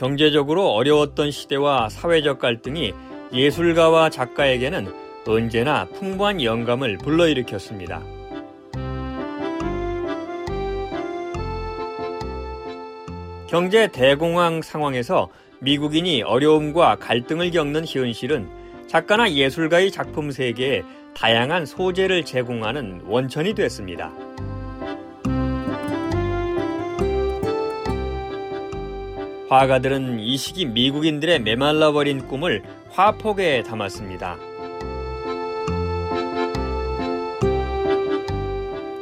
경제적으로 어려웠던 시대와 사회적 갈등이 예술가와 작가에게는 언제나 풍부한 영감을 불러일으켰습니다. 경제 대공황 상황에서 미국인이 어려움과 갈등을 겪는 현실은 작가나 예술가의 작품 세계에 다양한 소재를 제공하는 원천이 됐습니다. 화가들은 이 시기 미국인들의 메말라버린 꿈을 화폭에 담았습니다.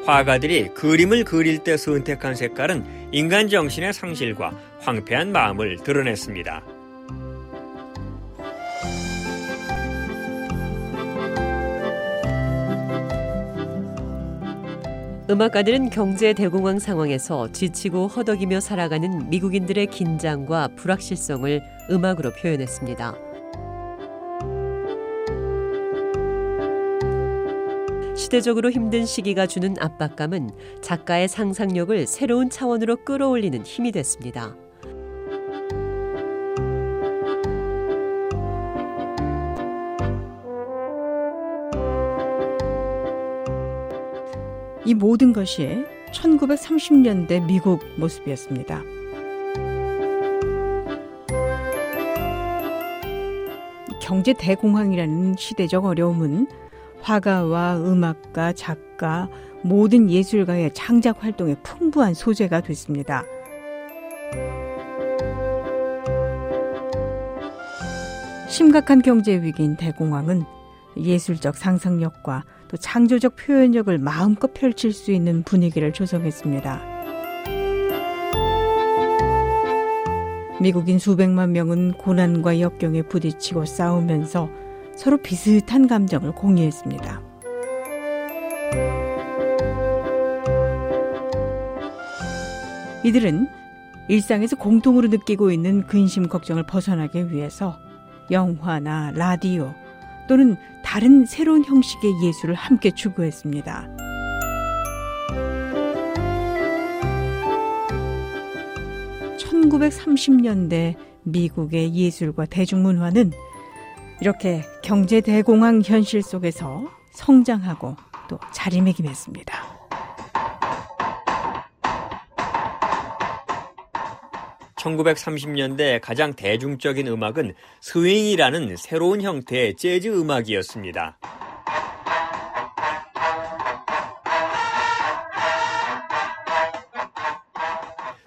화가들이 그림을 그릴 때 선택한 색깔은 인간 정신의 상실과 황폐한 마음을 드러냈습니다. 음악가들은 경제 대공황 상황에서 지치고 허덕이며 살아가는 미국인들의 긴장과 불확실성을 음악으로 표현했습니다. 시대적으로 힘든 시기가 주는 압박감은 작가의 상상력을 새로운 차원으로 끌어올리는 힘이 됐습니다. 이 모든 것이 1930년대 미국 모습이었습니다. 경제 대공황이라는 시대적 어려움은 화가와 음악가, 작가, 모든 예술가의 창작 활동에 풍부한 소재가 됐습니다. 심각한 경제 위기인 대공황은 예술적 상상력과 또 창조적 표현력을 마음껏 펼칠 수 있는 분위기를 조성했습니다. 미국인 수백만 명은 고난과 역경에 부딪히고 싸우면서 서로 비슷한 감정을 공유했습니다. 이들은 일상에서 공통으로 느끼고 있는 근심 걱정을 벗어나기 위해서 영화나 라디오 또는 다른 새로운 형식의 예술을 함께 추구했습니다. (1930년대) 미국의 예술과 대중문화는 이렇게 경제 대공황 현실 속에서 성장하고 또 자리매김했습니다. 1930년대 가장 대중적인 음악은 스윙이라는 새로운 형태의 재즈 음악이었습니다.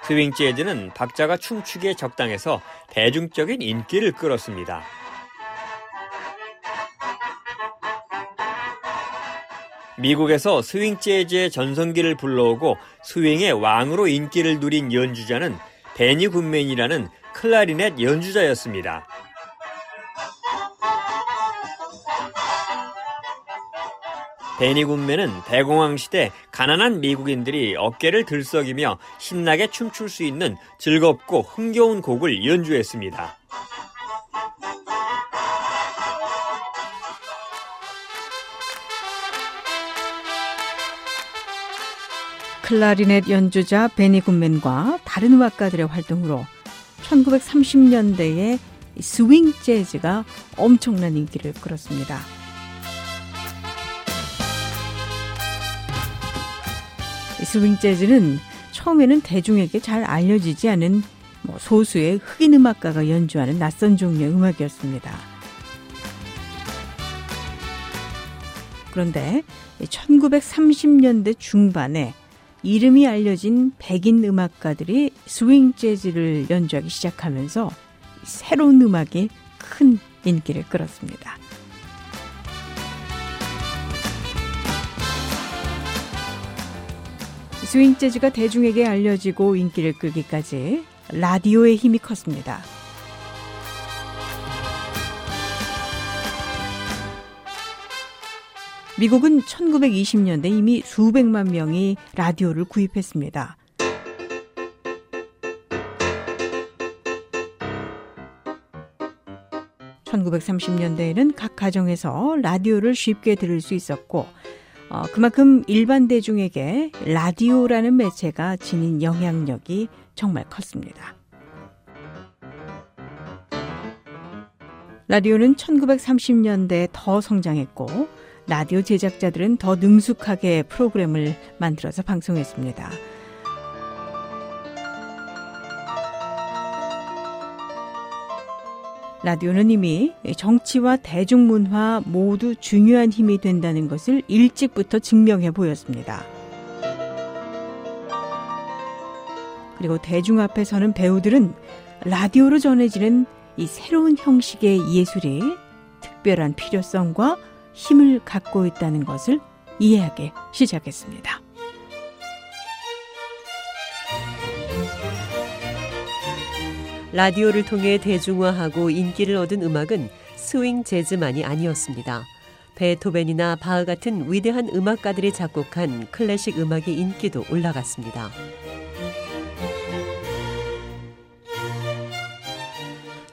스윙 재즈는 박자가 춤추기에 적당해서 대중적인 인기를 끌었습니다. 미국에서 스윙 재즈의 전성기를 불러오고 스윙의 왕으로 인기를 누린 연주자는 베니 굿맨이라는 클라리넷 연주자였습니다. 베니 굿맨은 대공황 시대 가난한 미국인들이 어깨를 들썩이며 신나게 춤출 수 있는 즐겁고 흥겨운 곡을 연주했습니다. 클라리넷 연주자 베니 굿맨과 다른 음악가들의 활동으로 1930년대에 스윙 재즈가 엄청난 인기를 끌었습니다. 스윙 재즈는 처음에는 대중에게 잘 알려지지 않은 뭐 소수의 흑인 음악가가 연주하는 낯선 종류의 음악이었습니다. 그런데 1930년대 중반에 이름이 알려진 백인 음악가들이 스윙 재즈를 연주하기 시작하면서 새로운 음악이 큰 인기를 끌었습니다. 스윙 재즈가 대중에게 알려지고 인기를 끌기까지 라디오의 힘이 컸습니다. 미국은 1920년대 이미 수백만 명이 라디오를 구입했습니다. (1930년대에는) 각 가정에서 라디오를 쉽게 들을 수 있었고 어, 그만큼 일반 대중에게 라디오라는 매체가 지닌 영향력이 정말 컸습니다. 라디오는 1930년대에 더 성장했고 라디오 제작자들은 더 능숙하게 프로그램을 만들어서 방송했습니다. 라디오는 이미 정치와 대중문화 모두 중요한 힘이 된다는 것을 일찍부터 증명해 보였습니다. 그리고 대중 앞에 서는 배우들은 라디오로 전해지는 이 새로운 형식의 예술이 특별한 필요성과 힘을 갖고 있다는 것을 이해하기 시작했습니다. 라디오를 통해 대중화하고 인기를 얻은 음악은 스윙 재즈만이 아니었습니다. 베토벤이나 바흐 같은 위대한 음악가들이 작곡한 클래식 음악의 인기도 올라갔습니다.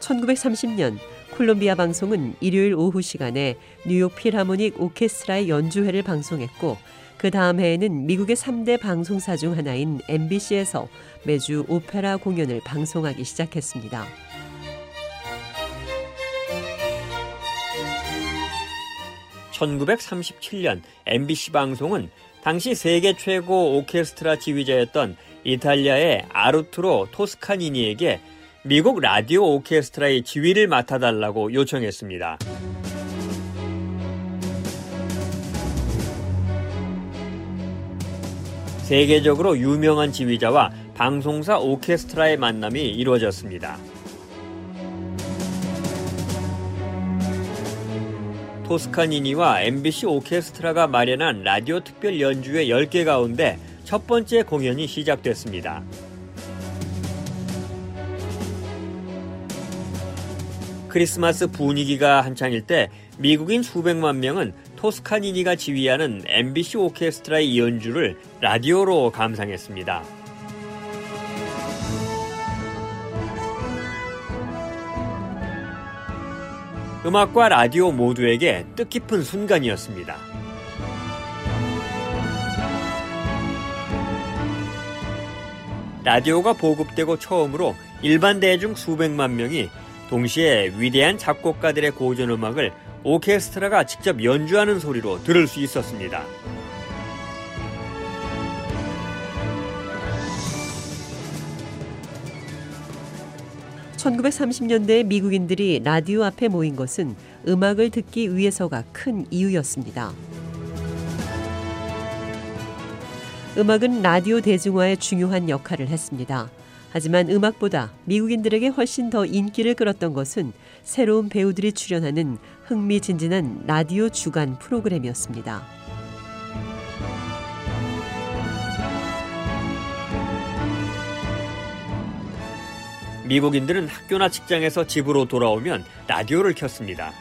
(1930년) 콜롬비아 방송은 일요일 오후 시간에 뉴욕 필하모닉 오케스트라의 연주회를 방송했고 그 다음 해에는 미국의 3대 방송사 중 하나인 MBC에서 매주 오페라 공연을 방송하기 시작했습니다. (1937년) MBC 방송은 당시 세계 최고 오케스트라 지휘자였던 이탈리아의 아르투로 토스카니니에게 미국 라디오 오케스트라의 지휘를 맡아달라고 요청했습니다. 세계적으로 유명한 지휘자와 방송사 오케스트라의 만남이 이루어졌습니다. 토스카니니와 MBC 오케스트라가 마련한 라디오 특별 연주회 10개 가운데 첫 번째 공연이 시작됐습니다. 크리스마스 분위기가 한창일 때 미국인 수백만 명은 토스카니니가 지휘하는 MBC 오케스트라의 연주를 라디오로 감상했습니다. 음악과 라디오 모두에게 뜻깊은 순간이었습니다. 라디오가 보급되고 처음으로 일반 대중 수백만 명이 동시에 위대한 작곡가들의 고전 음악을 오케스트라가 직접 연주하는 소리로 들을 수 있었습니다. (1930년대) 미국인들이 라디오 앞에 모인 것은 음악을 듣기 위해서가 큰 이유였습니다. 음악은 라디오 대중화에 중요한 역할을 했습니다. 하지만 음악보다 미국인들에게 훨씬 더 인기를 끌었던 것은 새로운 배우들이 출연하는 흥미진진한 라디오 주간 프로그램이었습니다. 미국인들은 학교나 직장에서 집으로 돌아오면 라디오를 켰습니다.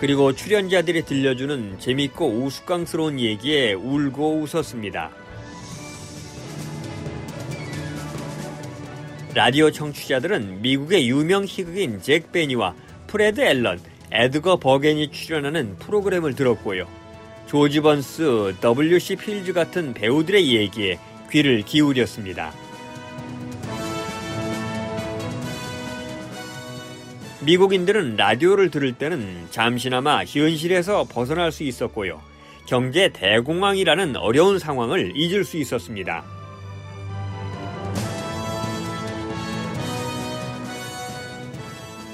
그리고 출연자들이 들려주는 재밌고 우스꽝스러운 얘기에 울고 웃었습니다. 라디오 청취자들은 미국의 유명 희극인 잭 베니와 프레드 앨런, 에드거 버겐이 출연하는 프로그램을 들었고요. 조지 번스, W.C. 필즈 같은 배우들의 얘기에 귀를 기울였습니다. 미국인들은 라디오를 들을 때는 잠시나마 현실에서 벗어날 수 있었고요. 경제 대공황이라는 어려운 상황을 잊을 수 있었습니다.